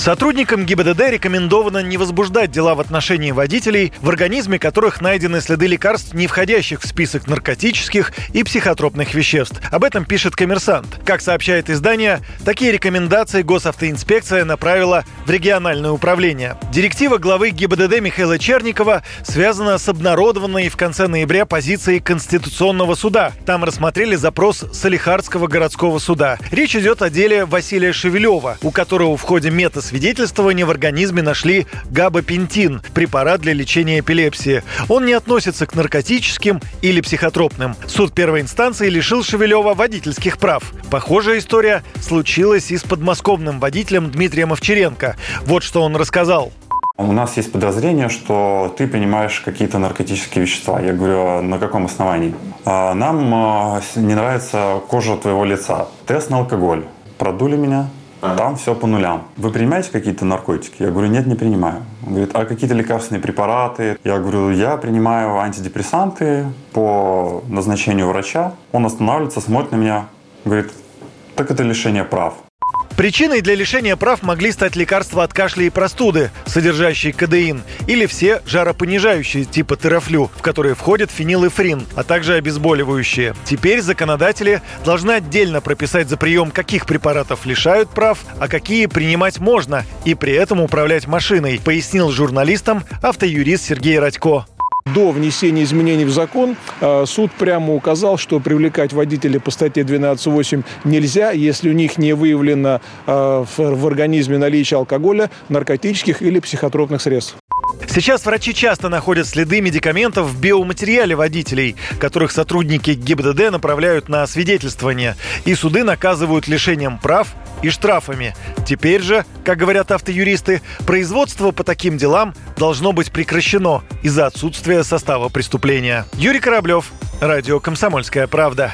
Сотрудникам ГИБДД рекомендовано не возбуждать дела в отношении водителей, в организме которых найдены следы лекарств, не входящих в список наркотических и психотропных веществ. Об этом пишет коммерсант. Как сообщает издание, такие рекомендации госавтоинспекция направила в региональное управление. Директива главы ГИБДД Михаила Черникова связана с обнародованной в конце ноября позицией Конституционного суда. Там рассмотрели запрос Салихардского городского суда. Речь идет о деле Василия Шевелева, у которого в ходе метас свидетельствования в организме нашли габапентин – препарат для лечения эпилепсии. Он не относится к наркотическим или психотропным. Суд первой инстанции лишил Шевелева водительских прав. Похожая история случилась и с подмосковным водителем Дмитрием Овчаренко. Вот что он рассказал. У нас есть подозрение, что ты принимаешь какие-то наркотические вещества. Я говорю, на каком основании? «А, нам а, не нравится кожа твоего лица. Тест на алкоголь. Продули меня, Ага. Там все по нулям. Вы принимаете какие-то наркотики? Я говорю, нет, не принимаю. Он говорит, а какие-то лекарственные препараты? Я говорю, я принимаю антидепрессанты по назначению врача. Он останавливается, смотрит на меня, говорит, так это лишение прав. Причиной для лишения прав могли стать лекарства от кашля и простуды, содержащие кадеин, или все жаропонижающие типа терафлю, в которые входят фенилэфрин, а также обезболивающие. Теперь законодатели должны отдельно прописать за прием, каких препаратов лишают прав, а какие принимать можно, и при этом управлять машиной, пояснил журналистам автоюрист Сергей Радько. До внесения изменений в закон э, суд прямо указал, что привлекать водителей по статье 12.8 нельзя, если у них не выявлено э, в организме наличие алкоголя, наркотических или психотропных средств. Сейчас врачи часто находят следы медикаментов в биоматериале водителей, которых сотрудники ГИБДД направляют на освидетельствование, и суды наказывают лишением прав и штрафами. Теперь же, как говорят автоюристы, производство по таким делам должно быть прекращено из-за отсутствия состава преступления. Юрий Кораблев, Радио «Комсомольская правда».